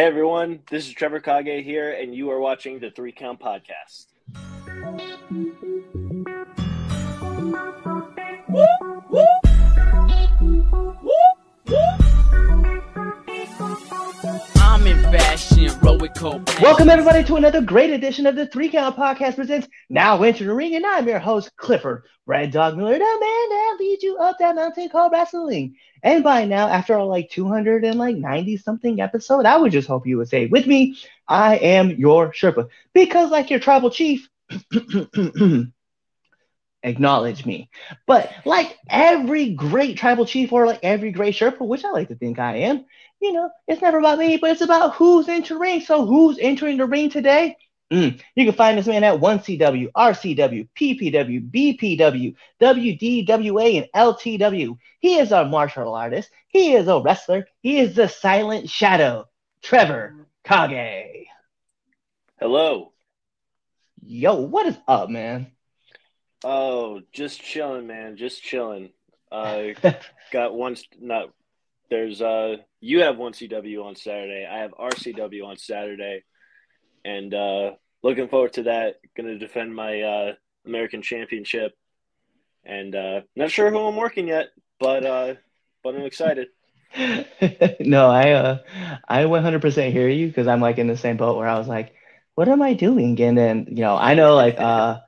Hey everyone, this is Trevor Kage here, and you are watching the Three Count Podcast. Welcome everybody to another great edition of the Three Count Podcast presents Now Enter the Ring, and I'm your host Clifford Red Dog Miller, the man that leads you up that mountain called wrestling. And by now, after like 200 and like 90 something episode, I would just hope you would say with me, I am your Sherpa, because like your tribal chief. acknowledge me. But like every great tribal chief or like every great Sherpa, which I like to think I am, you know, it's never about me, but it's about who's entering. So who's entering the ring today? Mm. You can find this man at 1CW, RCW, PPW, BPW, WDWA, and LTW. He is a martial artist. He is a wrestler. He is the silent shadow, Trevor Kage. Hello. Yo, what is up, man? Oh, just chilling, man. Just chilling. Uh, got one. Not there's uh. You have one CW on Saturday. I have RCW on Saturday, and uh, looking forward to that. Going to defend my uh, American Championship, and uh, not sure who I'm working yet, but uh, but I'm excited. no, I uh, I 100% hear you because I'm like in the same boat where I was like, what am I doing? And then you know, I know like uh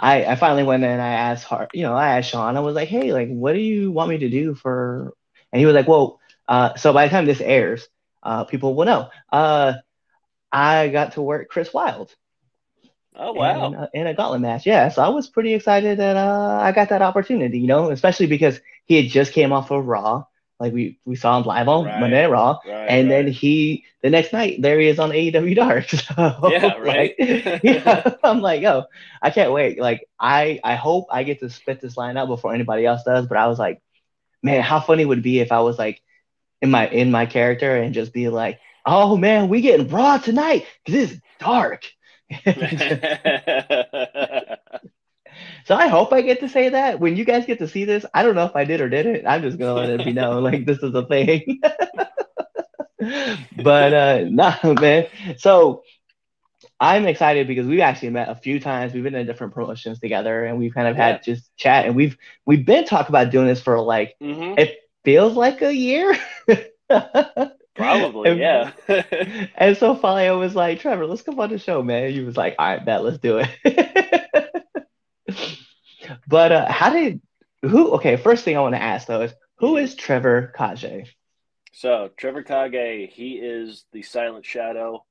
I, I finally went in and I asked her, you know, I asked Sean, I was like, hey, like, what do you want me to do for? And he was like, well, uh, so by the time this airs, uh, people will know. Uh, I got to work Chris Wild. Oh wow! In, uh, in, a gauntlet match, yeah. So I was pretty excited that uh, I got that opportunity, you know, especially because he had just came off of Raw. Like we we saw him live on right. Monday Raw, right, and right. then he the next night there he is on AEW Dark. So yeah, right. Like, yeah, I'm like, yo, I can't wait. Like I I hope I get to spit this line out before anybody else does. But I was like, man, how funny would it be if I was like in my in my character and just be like, oh man, we getting Raw tonight because it's dark. So I hope I get to say that when you guys get to see this. I don't know if I did or didn't. I'm just gonna let it be known like this is a thing. but uh nah man. So I'm excited because we've actually met a few times. We've been in different promotions together and we've kind of had just chat and we've we've been talking about doing this for like mm-hmm. it feels like a year. Probably, and, yeah. and so finally I was like, Trevor, let's come on the show, man. He was like, all right, bet, let's do it. But uh, how did who? Okay, first thing I want to ask though is who is Trevor Kage? So Trevor Kage, he is the Silent Shadow,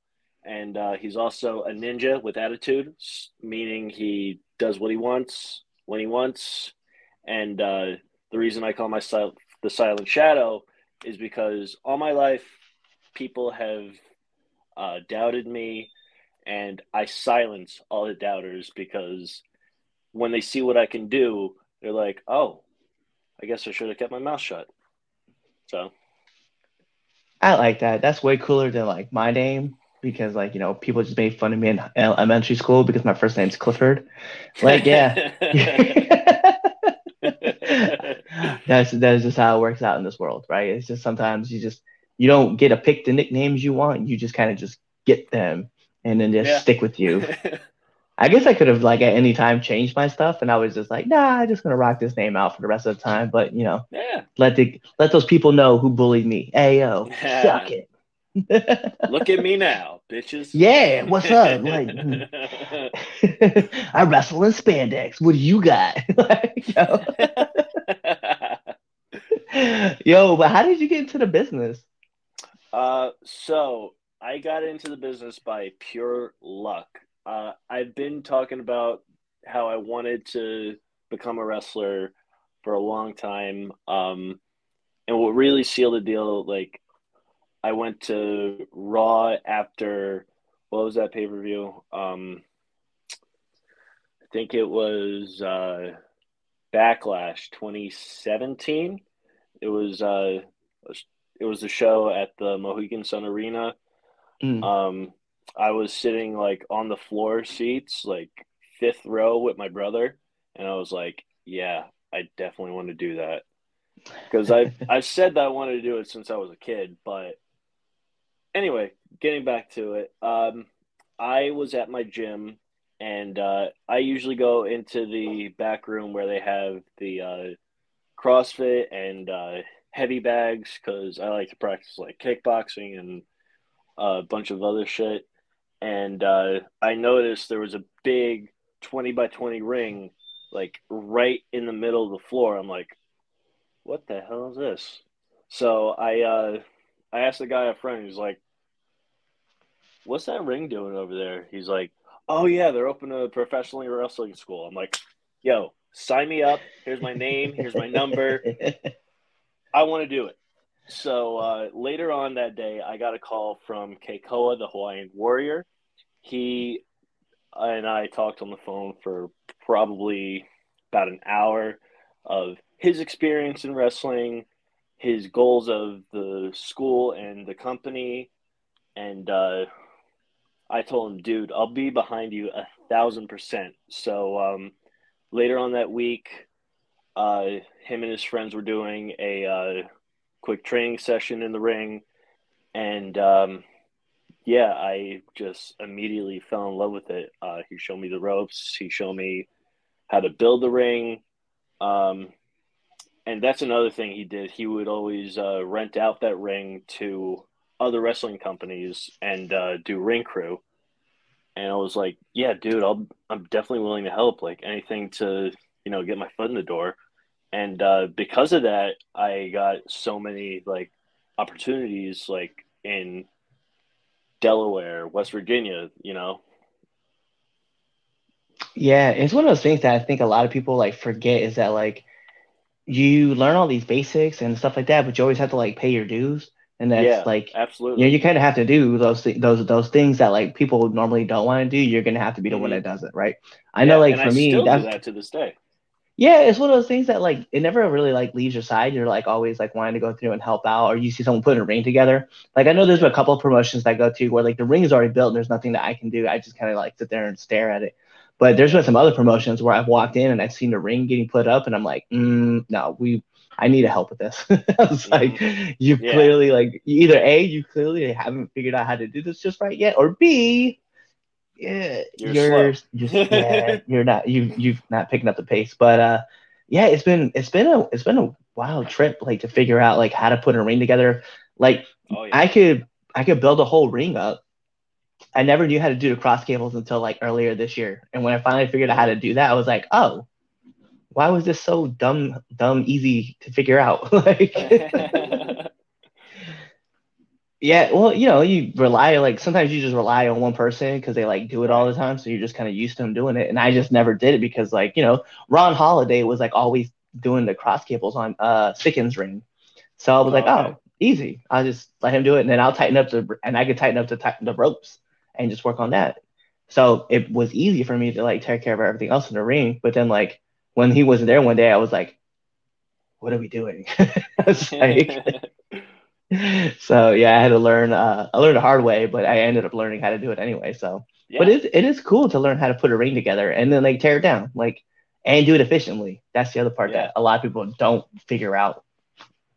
and uh, he's also a ninja with attitude, meaning he does what he wants when he wants. And uh, the reason I call myself the Silent Shadow is because all my life people have uh, doubted me, and I silence all the doubters because when they see what I can do, they're like, "Oh, I guess I should have kept my mouth shut." So, I like that. That's way cooler than like my name because like you know people just made fun of me in elementary school because my first name's Clifford. Like, yeah. that's that's just how it works out in this world, right? It's just sometimes you just you don't get to pick the nicknames you want. You just kind of just get them and then just yeah. stick with you. I guess I could have like at any time changed my stuff, and I was just like, nah, I'm just gonna rock this name out for the rest of the time. But you know, yeah, let the let those people know who bullied me. Hey yo, yeah. suck it. Look at me now, bitches. Yeah, what's up? Like, hmm. I wrestle in spandex. What do you got? like, yo. but how did you get into the business? Uh, so I got into the business by pure luck. Uh, I've been talking about how I wanted to become a wrestler for a long time. Um, and what really sealed the deal, like, I went to Raw after what was that pay per view? Um, I think it was uh, Backlash 2017. It was uh, it was the show at the Mohegan Sun Arena. Mm. Um, I was sitting like on the floor seats, like fifth row with my brother, and I was like, yeah, I definitely want to do that. Because I've, I've said that I wanted to do it since I was a kid. But anyway, getting back to it, um, I was at my gym, and uh, I usually go into the back room where they have the uh, CrossFit and uh, heavy bags because I like to practice like kickboxing and a bunch of other shit. And uh, I noticed there was a big 20 by 20 ring like right in the middle of the floor. I'm like, what the hell is this? So I uh, I asked the guy up front. He's like, "What's that ring doing over there?" He's like, "Oh yeah, they're opening a professional wrestling school." I'm like, "Yo, sign me up. Here's my name. Here's my number. I want to do it." So uh, later on that day, I got a call from Keikoa, the Hawaiian Warrior. He and I talked on the phone for probably about an hour of his experience in wrestling, his goals of the school and the company, and uh, I told him, dude, I'll be behind you a thousand percent. So um, later on that week, uh, him and his friends were doing a uh, quick training session in the ring, and um, yeah, I just immediately fell in love with it. Uh, he showed me the ropes. He showed me how to build the ring. Um, and that's another thing he did. He would always uh, rent out that ring to other wrestling companies and uh, do ring crew. And I was like, yeah, dude, I'll, I'm definitely willing to help. Like anything to, you know, get my foot in the door. And uh, because of that, I got so many like opportunities, like in Delaware, West Virginia, you know. Yeah, it's one of those things that I think a lot of people like forget is that like you learn all these basics and stuff like that, but you always have to like pay your dues. And that's Yeah, like absolutely. you know, you kind of have to do those thi- those those things that like people normally don't want to do. You're gonna have to be the one Mhm. that does it, right? I know, like for I me, still that's do that to this day. yeah, it's one of those things that like it never really like leaves your side. You're like always like wanting to go through and help out, or you see someone putting a ring together. Like I know there's been a couple of promotions that I go to where like the ring is already built and there's nothing that I can do. I just kind of like sit there and stare at it. But there's been some other promotions where I've walked in and I've seen the ring getting put up, and I'm like, mm, no, we, I need a help with this. I was like, you Yeah. clearly like either a, you clearly haven't figured out how to do this just right yet, or b, yeah, You're you're yeah, you're not you you've not picking up the pace. But uh, yeah, it's been it's been a it's been a wild trip like to figure out like how to put a ring together. Like Oh yeah. I could I could build a whole ring up. I never knew how to do the cross cables until like earlier this year. And when I finally figured out how to do that, I was like, oh, why was this so dumb, dumb, easy to figure out? like, yeah, well, you know, you rely like sometimes you just rely on one person because they like do it all the time, so you're just kind of used to them doing it. And I just never did it because like you know, Ron Holiday was like always doing the cross cables on uh Sickens ring, so I was Oh, like, okay. oh, easy. I'll just let him do it, and then I'll tighten up the and I could tighten up the the ropes and just work on that. So it was easy for me to like take care of everything else in the ring. But then like when he wasn't there one day, I was like, what are we doing? Like, so yeah, I had to learn. Uh, I learned the hard way, but I ended up learning how to do it anyway. So, yeah. but it it is cool to learn how to put a ring together and then like tear it down, like and do it efficiently. That's the other part Yeah. that a lot of people don't figure out.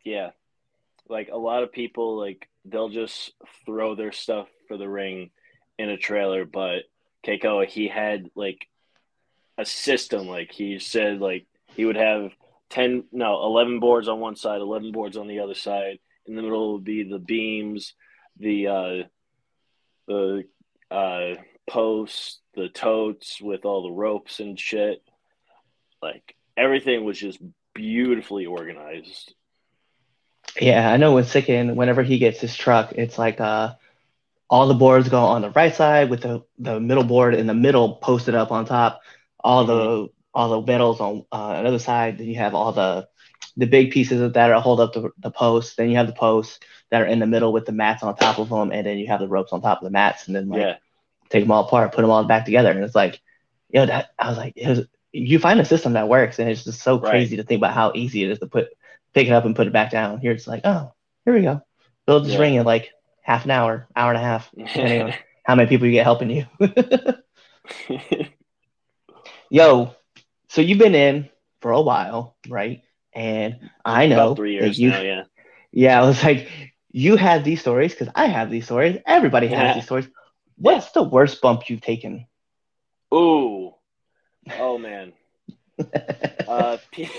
Yeah. Like a lot of people like they'll just throw their stuff for the ring in a trailer, but Keiko he had like a system. Like he said like he would have ten no, eleven boards on one side, eleven boards on the other side. In the middle would be the beams, the uh the uh posts, the totes with all the ropes and shit. Like everything was just beautifully organized. Yeah, I know with Sicken, whenever he gets his truck, it's like uh all the boards go on the right side with the, the middle board in the middle posted up on top. All the all the metals on uh, another side. Then you have all the the big pieces that are hold up the, the posts. Then you have the posts that are in the middle with the mats on top of them, and then you have the ropes on top of the mats. And then like Yeah. take them all apart, put them all back together, and it's like, you know, that I was like, it was, you find a system that works, and it's just so Right. crazy to think about how easy it is to put pick it up and put it back down. Here it's like, oh, here we go, build this Yeah. ring in like half an hour, hour and a half, depending on how many people you get helping you. Yo, so you've been in for a while, right? And I know About three years you, now, yeah. yeah, I was like, you have these stories because I have these stories. Everybody has Yeah. these stories. What's the worst bump you've taken? Ooh. Oh man. uh, P-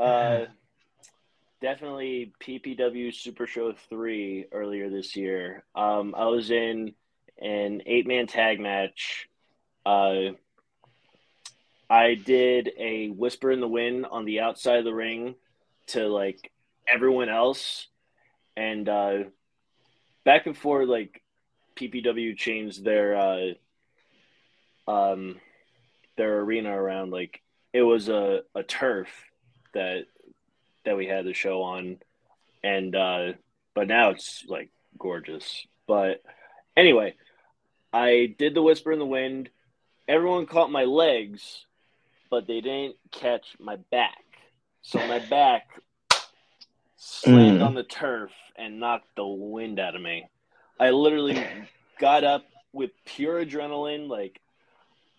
uh, definitely PPW Super Show three earlier this year. Um, I was in an eight man tag match. Uh, I did a whisper in the wind on the outside of the ring to like everyone else, and uh, back and forth like PPW changed their uh, um their arena around like it was a, a turf that that we had the show on. And uh but now it's like gorgeous. But anyway i did the whisper in the wind everyone caught my legs but they didn't catch my back so my back slammed Mm. on the turf and knocked the wind out of me i literally got up with pure adrenaline like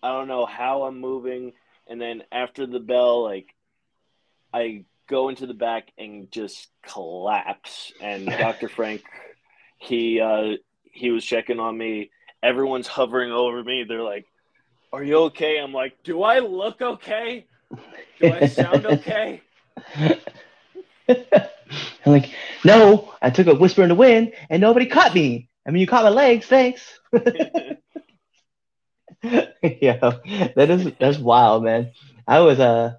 I don't know how I'm moving. And then after the bell, like I go into the back and just collapse. And Dr. Frank, he uh, he was checking on me. Everyone's hovering over me. They're like, "Are you okay?" I'm like, "Do I look okay? Do I sound okay?" I'm like, no, I took a whisper in the wind and nobody caught me. I mean, you caught my legs, thanks. yeah, that is that's wild, man. I was uh,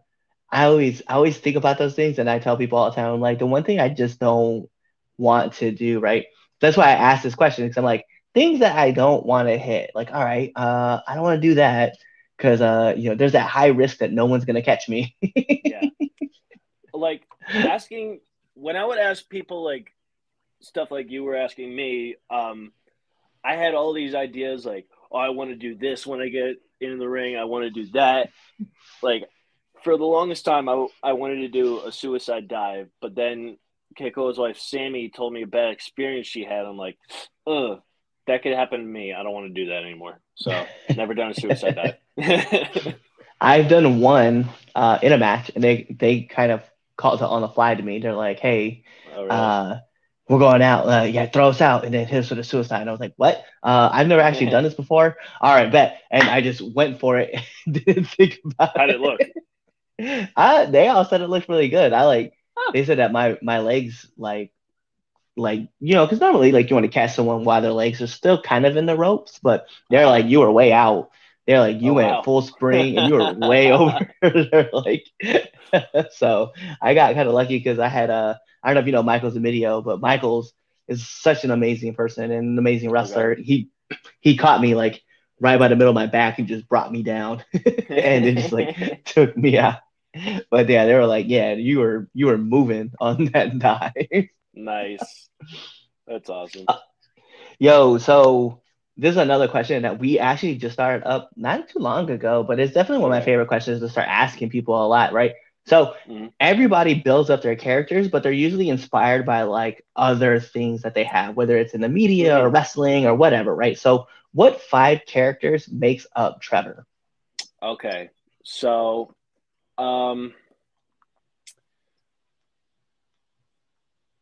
I always I always think about those things, and I tell people all the time, I'm like, the one thing I just don't want to do, right? That's why I asked this question because I'm like, things that I don't want to hit, like, all right, uh, I don't want to do that because uh, you know, there's that high risk that no one's gonna catch me. yeah. Like asking when I would ask people like stuff like you were asking me, um, I had all these ideas like, oh, I want to do this when I get in the ring. I want to do that. Like for the longest time, I, I wanted to do a suicide dive, but then Keiko's wife Sammy told me a bad experience she had. I'm like, ugh, that could happen to me. I don't want to do that anymore. So never done a suicide dive. I've done one uh, in a match, and they they kind of called it on the fly to me. They're like, "Hey, oh, really? uh, we're going out. Uh, yeah, throw us out, and then hit us with a suicide." And I was like, "What? Uh, I've never actually done this before. All right, bet." And I just went for it. Didn't think about How'd it look? I, they all said it looked really good. I like. Oh. They said that my my legs like. Like you know, because normally like you want to catch someone while their legs are still kind of in the ropes, but they're like you were way out. They're like you Oh, went wow. full spring and you were way over. They're like, so I got kind of lucky because I had a. I don't know if you know Michael's video, but Michael's is such an amazing person and an amazing wrestler. He he caught me like right by the middle of my back and just brought me down and it just like took me out. But yeah, they were like, yeah, you were you were moving on that dive. Nice. That's awesome. Yo, so this is another question that we actually just started up not too long ago, but it's definitely one of my favorite questions to start asking people a lot, right? So Mhm. everybody builds up their characters, but they're usually inspired by like other things that they have, whether it's in the media or wrestling or whatever, right? So what five characters makes up Trevor? Okay. So, um,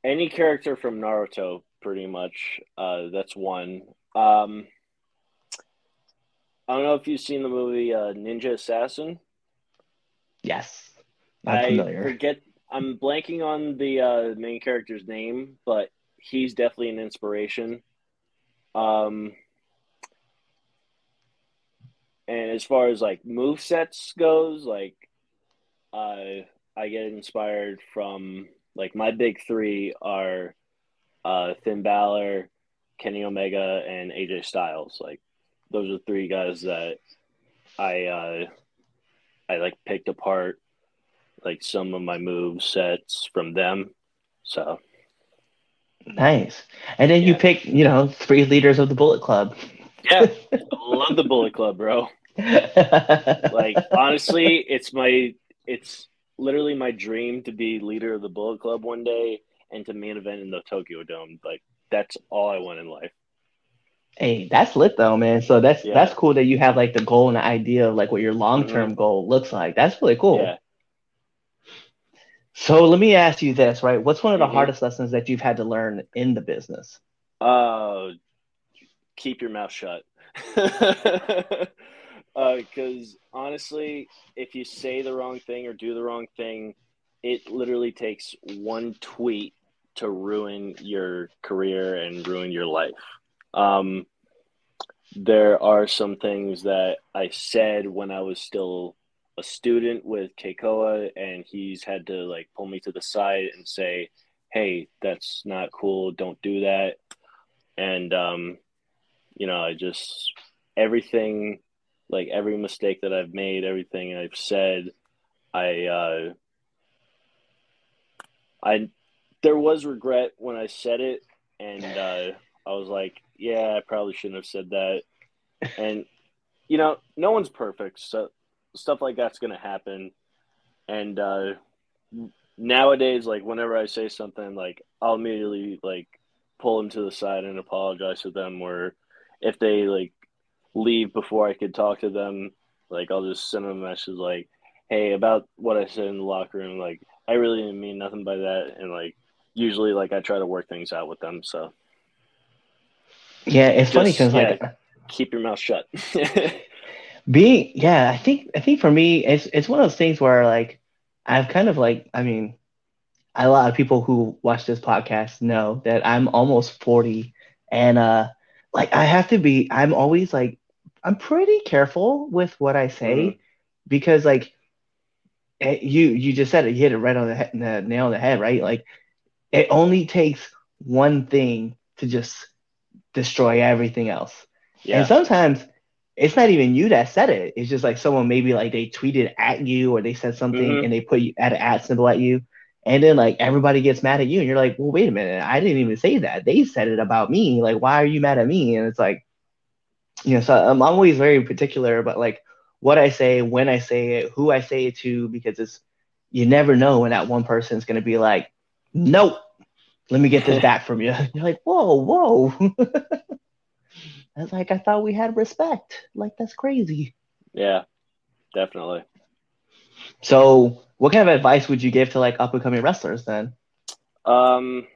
any character from Naruto, pretty much. Uh, that's one. Um, I don't know if you've seen the movie uh, Ninja Assassin. Yes. I'm I familiar. forget. I'm blanking on the uh, main character's name, but he's definitely an inspiration. Um, and as far as like move sets goes, like uh, I get inspired from like my big three are uh, Finn Balor, Kenny Omega, and AJ Styles. Like those are three guys that I uh, I like picked apart like some of my move sets from them. So Nice. And then you pick, you know, three leaders of the Bullet Club. yeah, love the Bullet Club, bro. Like honestly, it's my it's literally my dream to be leader of the Bullet Club one day and to main event in the Tokyo Dome. Like that's all I want in life. Hey, that's lit though, man. So that's Yeah. that's cool that you have like the goal and the idea of like what your long term goal looks like. That's really cool. Yeah. So let me ask you this, right? What's one of the Mhm. hardest lessons that you've had to learn in the business? Uh, keep your mouth shut. Because honestly, if you say the wrong thing or do the wrong thing, it literally takes one tweet to ruin your career and ruin your life. Um, there are some things that I said when I was still a student with Keikoa, and he's had to like pull me to the side and say, "Hey, that's not cool. Don't do that." And um, you know, I just everything, like every mistake that I've made, everything I've said, I uh, I there was regret when I said it, and uh, I was like, yeah, I probably shouldn't have said that. And you know, no one's perfect, so stuff like that's gonna happen. And uh, nowadays, like whenever I say something, like I'll immediately like pull them to the side and apologize to them, or if they like leave before I could talk to them, like I'll just send them a message like, "Hey, about what I said in the locker room, like I really didn't mean nothing by that," and like usually like I try to work things out with them. So Yeah, it's funny Just- because like keep your mouth shut. being yeah i think i think for me it's it's one of those things where like i've kind of like i mean a lot of people who watch this podcast know that i'm almost 40 and uh like i have to be i'm always like i'm pretty careful with what i say Mhm. because like eh, you you just said it you hit it right on the, head, the nail on the head right like it only takes one thing to just destroy everything else yeah, and sometimes it's not even you that said it. It's just like someone maybe like they tweeted at you or they said something Mhm. and they put you at an at symbol at you. And then like everybody gets mad at you and you're like, well, wait a minute, I didn't even say that. They said it about me. Like, why are you mad at me? And it's like, you know, so I'm always very particular about like what I say, when I say it, who I say it to, because it's you never know when that one person's gonna be like, nope, let me get this back from you. You're like, whoa, whoa. I was like, I thought we had respect. Like, that's crazy. yeah, definitely. So, what kind of advice would you give to like up and coming wrestlers then? Um,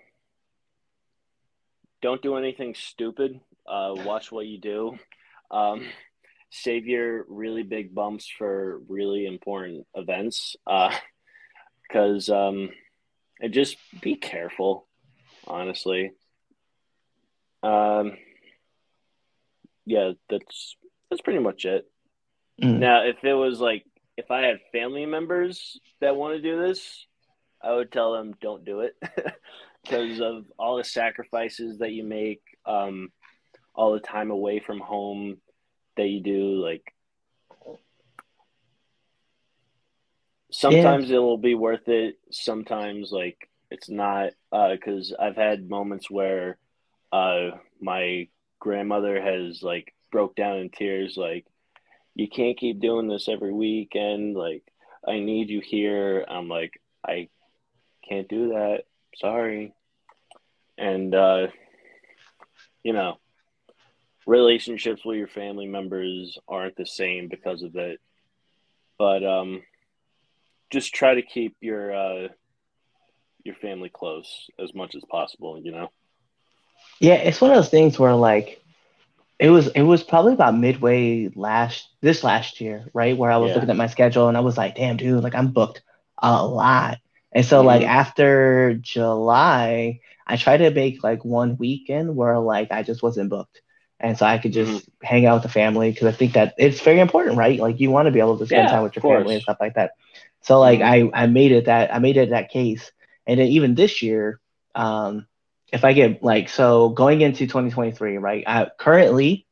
don't do anything stupid. Uh, watch what you do. Um, save your really big bumps for really important events. Uh, because um, and just be careful. Honestly. Um. Yeah, that's that's pretty much it. Mm. Now, if it was like if I had family members that want to do this, I would tell them don't do it because of all the sacrifices that you make, um, all the time away from home that you do. Like sometimes it will be worth it. Sometimes like it's not because I've had moments where uh, my grandmother has like broke down in tears like you can't keep doing this every weekend like i need you here i'm like i can't do that sorry and uh you know relationships with your family members aren't the same because of it but um just try to keep your uh your family close as much as possible you know Yeah, it's one of those things where like it was it was probably about midway last this last year, right? Where I was Yeah. looking at my schedule and I was like, damn dude, like I'm booked a lot. And so like Mhm. after July, I tried to make like one weekend where like I just wasn't booked. And so I could just hang out with the family because I think that it's very important, right? Like you want to be able to spend Yeah, time with your family and stuff like that. So like Mhm. I I made it that I made it that case. And then even this year, um, if I get like so going into 2023, right? I currently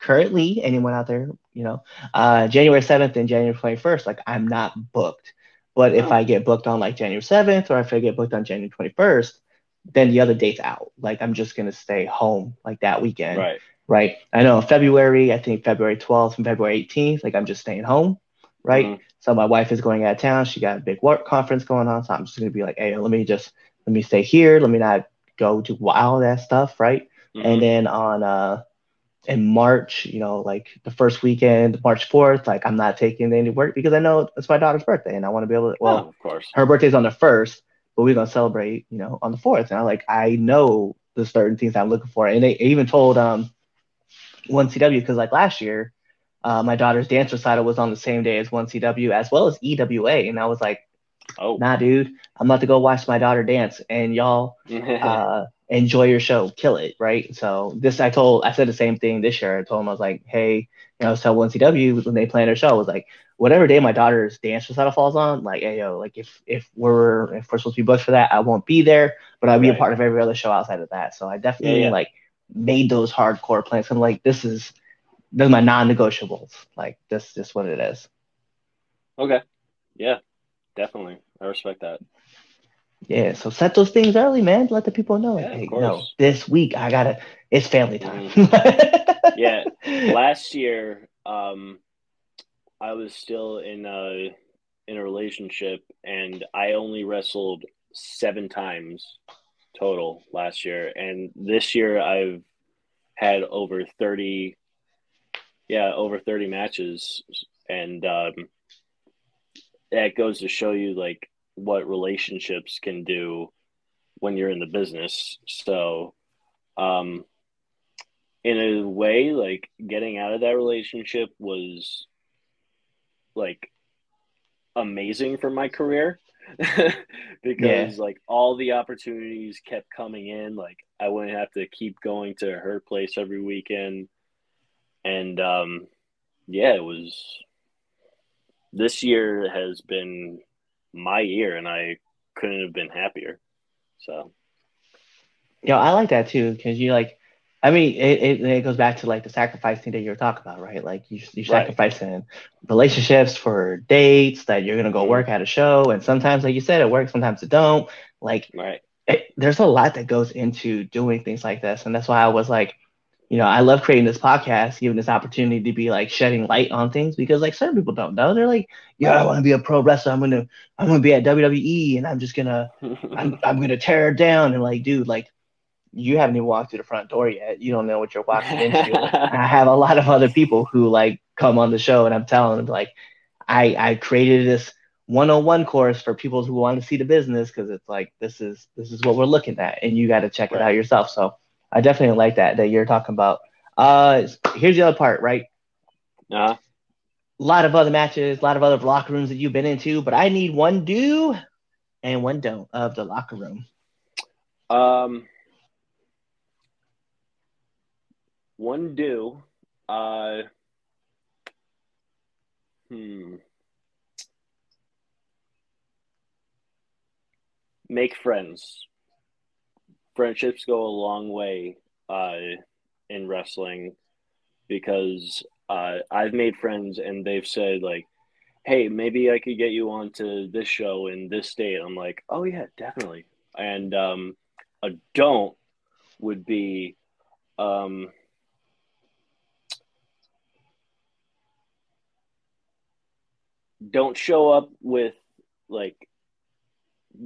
currently anyone out there, you know, uh January 7th and January 21st, like I'm not booked. But if Oh. I get booked on like January 7th or if I get booked on January 21st, then the other date's out. Like I'm just gonna stay home like that weekend. right Right. I know February, I think February 12th and February 18th, like I'm just staying home. Right. Mhm. So my wife is going out of town. She got a big work conference going on. So I'm just gonna be like, hey, let me just let me stay here. Let me not go to all that stuff, right? Mhm. And then on uh in March, you know, like the first weekend, March 4th, like I'm not taking any work because I know it's my daughter's birthday and I want to be able to, well, oh, of course. her birthday's on the first, but we're to celebrate, you know, on the fourth. And I like, I know the certain things I'm looking for. And they even told um, 1CW because like last year, uh, my daughter's dance recital was on the same day as 1CW as well as EWA. And I was like, Oh, nah, dude, I'm about to go watch my daughter dance and y'all uh, enjoy your show, kill it, right? So this, I told, I said the same thing this year. I told him I was like, hey, you know, tell 1CW when they plan their show, I was like, whatever day my daughter's dance recital falls on, like, hey, yo, like if if we're if we're supposed to be booked for that, I won't be there, but I'll be Right. a part of every other show outside of that. So I definitely Yeah, yeah. like made those hardcore plans. I'm like, this is those are my non-negotiables. Like this, this what it is. okay. Yeah, definitely. I respect that. Yeah, so set those things early, man. Let the people know. Yeah, hey, no, this week I gotta. It's family time. Yeah. Last year, um, I was still in a in a relationship, and I only wrestled seven times total last year, and this year I've had over thirty. Yeah, over thirty matches, and um, that goes to show you like what relationships can do when you're in the business. So, um, in a way, like getting out of that relationship was like amazing for my career because like all the opportunities kept coming in. Like I wouldn't have to keep going to her place every weekend, and um, yeah, it was. This year has been my year, and I couldn't have been happier. So Yo, I like that too because you like. I mean, it, it it goes back to like the sacrificing that you were talking about, right? Like you you Right. sacrificing relationships for dates that you're gonna go Mhm. work at a show, and sometimes, like you said, it works, sometimes it don't. Like right, it, there's a lot that goes into doing things like this, and that's why I was like, you know, I love creating this podcast, giving this opportunity to be like shedding light on things because like certain people don't know. They're like, yeah, I want to be a pro wrestler. I'm gonna I'm gonna be at WWE, and I'm just gonna I'm I'm gonna tear it down. And like, dude, like you haven't even walked through the front door yet. You don't know what you're walking into. I have a lot of other people who like come on the show, and I'm telling them like, I I created this 101 course for people who want to see the business because it's like this is this is what we're looking at, and you got to check it out yourself. So I definitely like that that you're talking about. Uh, here's the other part, right? uh, A lot of other matches, a lot of other locker rooms that you've been into, but I need one do and one don't of the locker room. Um, one do. Uh, hmm. Make friends. Friendships go a long way uh, in wrestling because uh, I've made friends and they've said like, "Hey, maybe I could get you onto this show in this state." I'm like, "Oh yeah, definitely." And um, a don't would be um, don't show up with like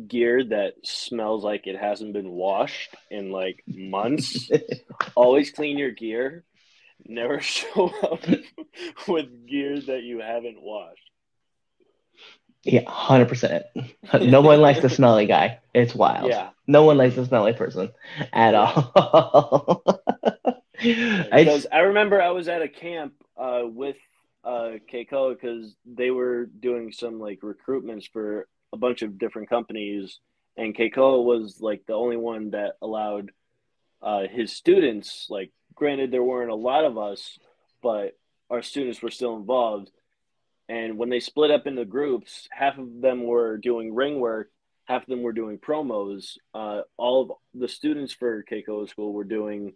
gear that smells like it hasn't been washed in like months. Always clean your gear. Never show up with gear that you haven't washed. Yeah, hundred percent. No one likes the smelly guy. It's wild. Yeah. No one likes the smelly person at all. because I remember I was at a camp uh, with uh, because they were doing some like recruitments for a bunch of different companies, and Keiko was like the only one that allowed uh, his students. Like, granted, there weren't a lot of us, but our students were still involved. And when they split up into groups, half of them were doing ring work, half of them were doing promos. Uh, all of the students for Keiko School were doing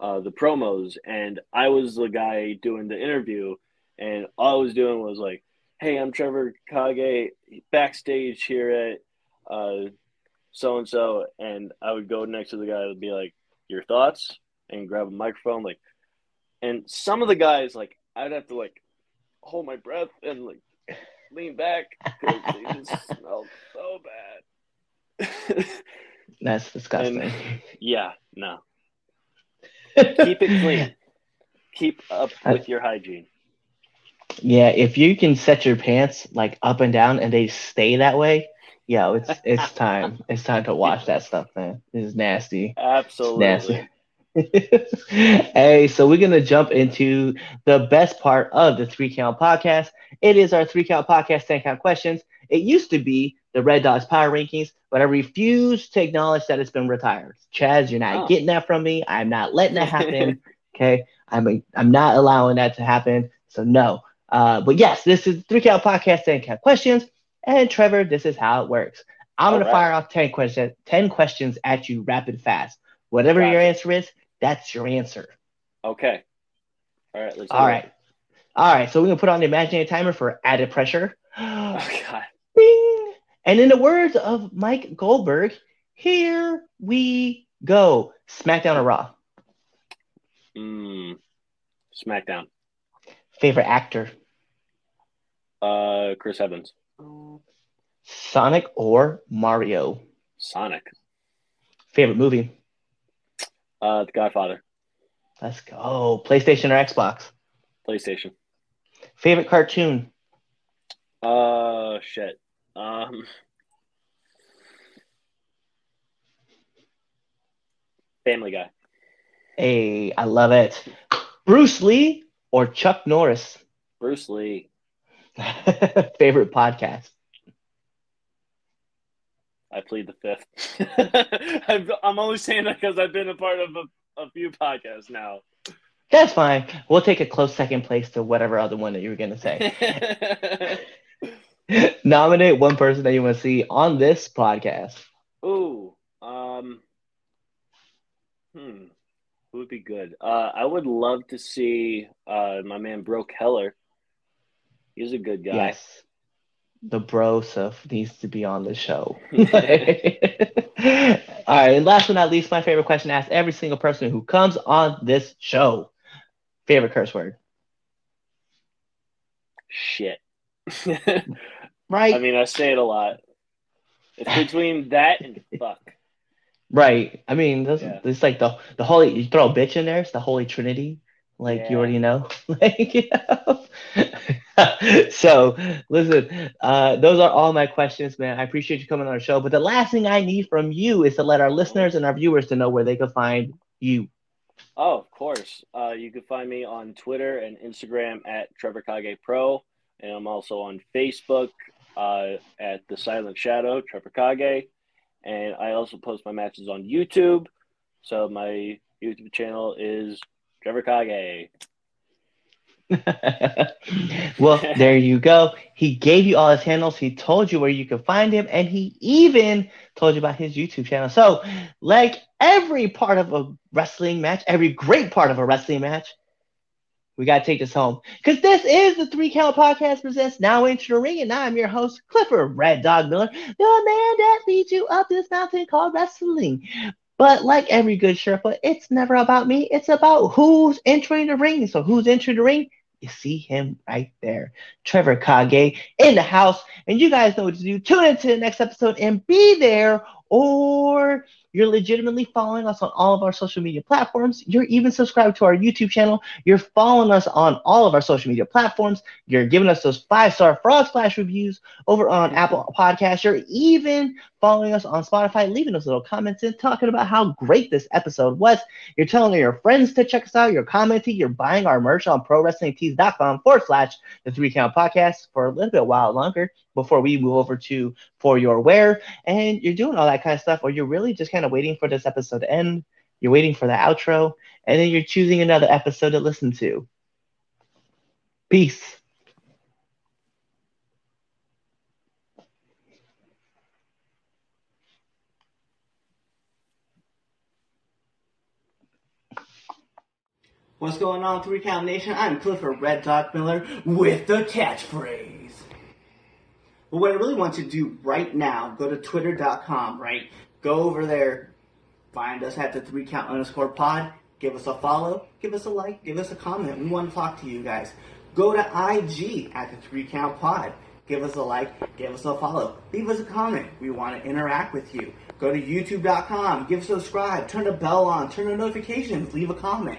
uh, the promos, and I was the guy doing the interview, and all I was doing was like, "Hey, I'm Trevor Kage, backstage here at so and so," and I would go next to the guy and be like, "Your thoughts?" and grab a microphone, like, and some of the guys like I'd have to like hold my breath and like lean back because they just smelled so bad. That's disgusting. yeah, no. Keep it clean. keep up with your hygiene. Yeah, if you can set your pants like up and down and they stay that way, yo, it's it's time. It's time to wash that stuff, man. This is nasty. Absolutely. nasty. hey, so we're gonna jump into the best part of the three count podcast. It is our three count podcast, 10 count questions. It used to be the Red Dogs Power Rankings, but I refuse to acknowledge that it's been retired. Chaz, you're not Oh. getting that from me. I'm not letting that happen. okay. I'm I'm not allowing that to happen. So no. Uh, but yes, this is three count podcast, 10 count questions. And Trevor, this is how it works. I'm gonna All right. fire off 10 questions, 10 questions at you rapid fast. Whatever your answer is, that's your answer. Okay. All right. All it. right. All right. So we're gonna put on the imaginary timer for added pressure. Oh God. Bing! And in the words of Mike Goldberg, here we go. SmackDown or Raw? Mm. SmackDown. Favorite actor? Uh, Chris Evans. Sonic or Mario? Sonic. Favorite movie? Uh, The Godfather. Let's go. PlayStation or Xbox? PlayStation. Favorite cartoon? Uh, shit. Um. Family Guy. Hey, I love it. Bruce Lee or Chuck Norris? Bruce Lee. Favorite podcast? I plead the fifth. I've, I'm only saying that because I've been a part of a, a few podcasts now. That's fine. We'll take a close second place to whatever other one that you were going to say. Nominate one person that you want to see on this podcast. Ooh. Um. Hmm. Who would be good? Uh, I would love to see uh my man Bro Keller. He's a good guy. Yes. The bro stuff needs to be on the show. All right. And last but not least, my favorite question asked every single person who comes on this show. Favorite curse word. Shit. Right. I mean, I say it a lot. It's between that and fuck. right. I mean, this, Yeah. it's like the the holy. You throw a bitch in there. It's the holy trinity. Like you already know. like you know. so listen, uh, those are all my questions, man. I appreciate you coming on our show. But the last thing I need from you is to let our listeners and our viewers to know where they can find you. Oh, of course. Uh, you can find me on Twitter and Instagram at Trevor Kage Pro, and I'm also on Facebook uh, at The Silent Shadow, Trevor Kage, and I also post my matches on YouTube. So my YouTube channel is Trevor Kage. well, there you go. He gave you all his handles. He told you where you could find him, and he even told you about his YouTube channel. So, like every part of a wrestling match, every great part of a wrestling match, we got to take this home. Because this is the Three Count Podcast presents Now Into the Ring, and I'm your host, Clifford Red Dog Miller, the man that leads you up this mountain called wrestling. But like every good Sherpa, it's never about me. It's about who's entering the ring. So who's entering the ring? You see him right there. Trevor Kage in the house. And you guys know what to do. Tune into the next episode and be there. Or you're legitimately following us on all of our social media platforms. You're even subscribed to our YouTube channel. You're following us on all of our social media platforms. You're giving us those five star frog splash reviews over on Apple Podcasts. You're even following us on Spotify, leaving us little comments and talking about how great this episode was. You're telling your friends to check us out. You're commenting. You're buying our merch on ProWrestlingTees.com forward slash the Three Count Podcast for a little bit while longer before we move over to For Your Wear. And you're doing all that kind of stuff, or you're really just kind of waiting for this episode to end. You're waiting for the outro, and then you're choosing another episode to listen to. Peace. What's going on, Three Count Nation? I'm Clifford Red Dog Miller with the catchphrase. But what I really want you to do right now, go to twitter.com, right? Go over there, find us at the three count underscore pod, give us a follow, give us a like, give us a comment. We want to talk to you guys. Go to IG at the three count pod. Give us a like, give us a follow, leave us a comment. We want to interact with you. Go to youtube.com, give subscribe, turn the bell on, turn the notifications, leave a comment.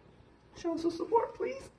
show some support, please.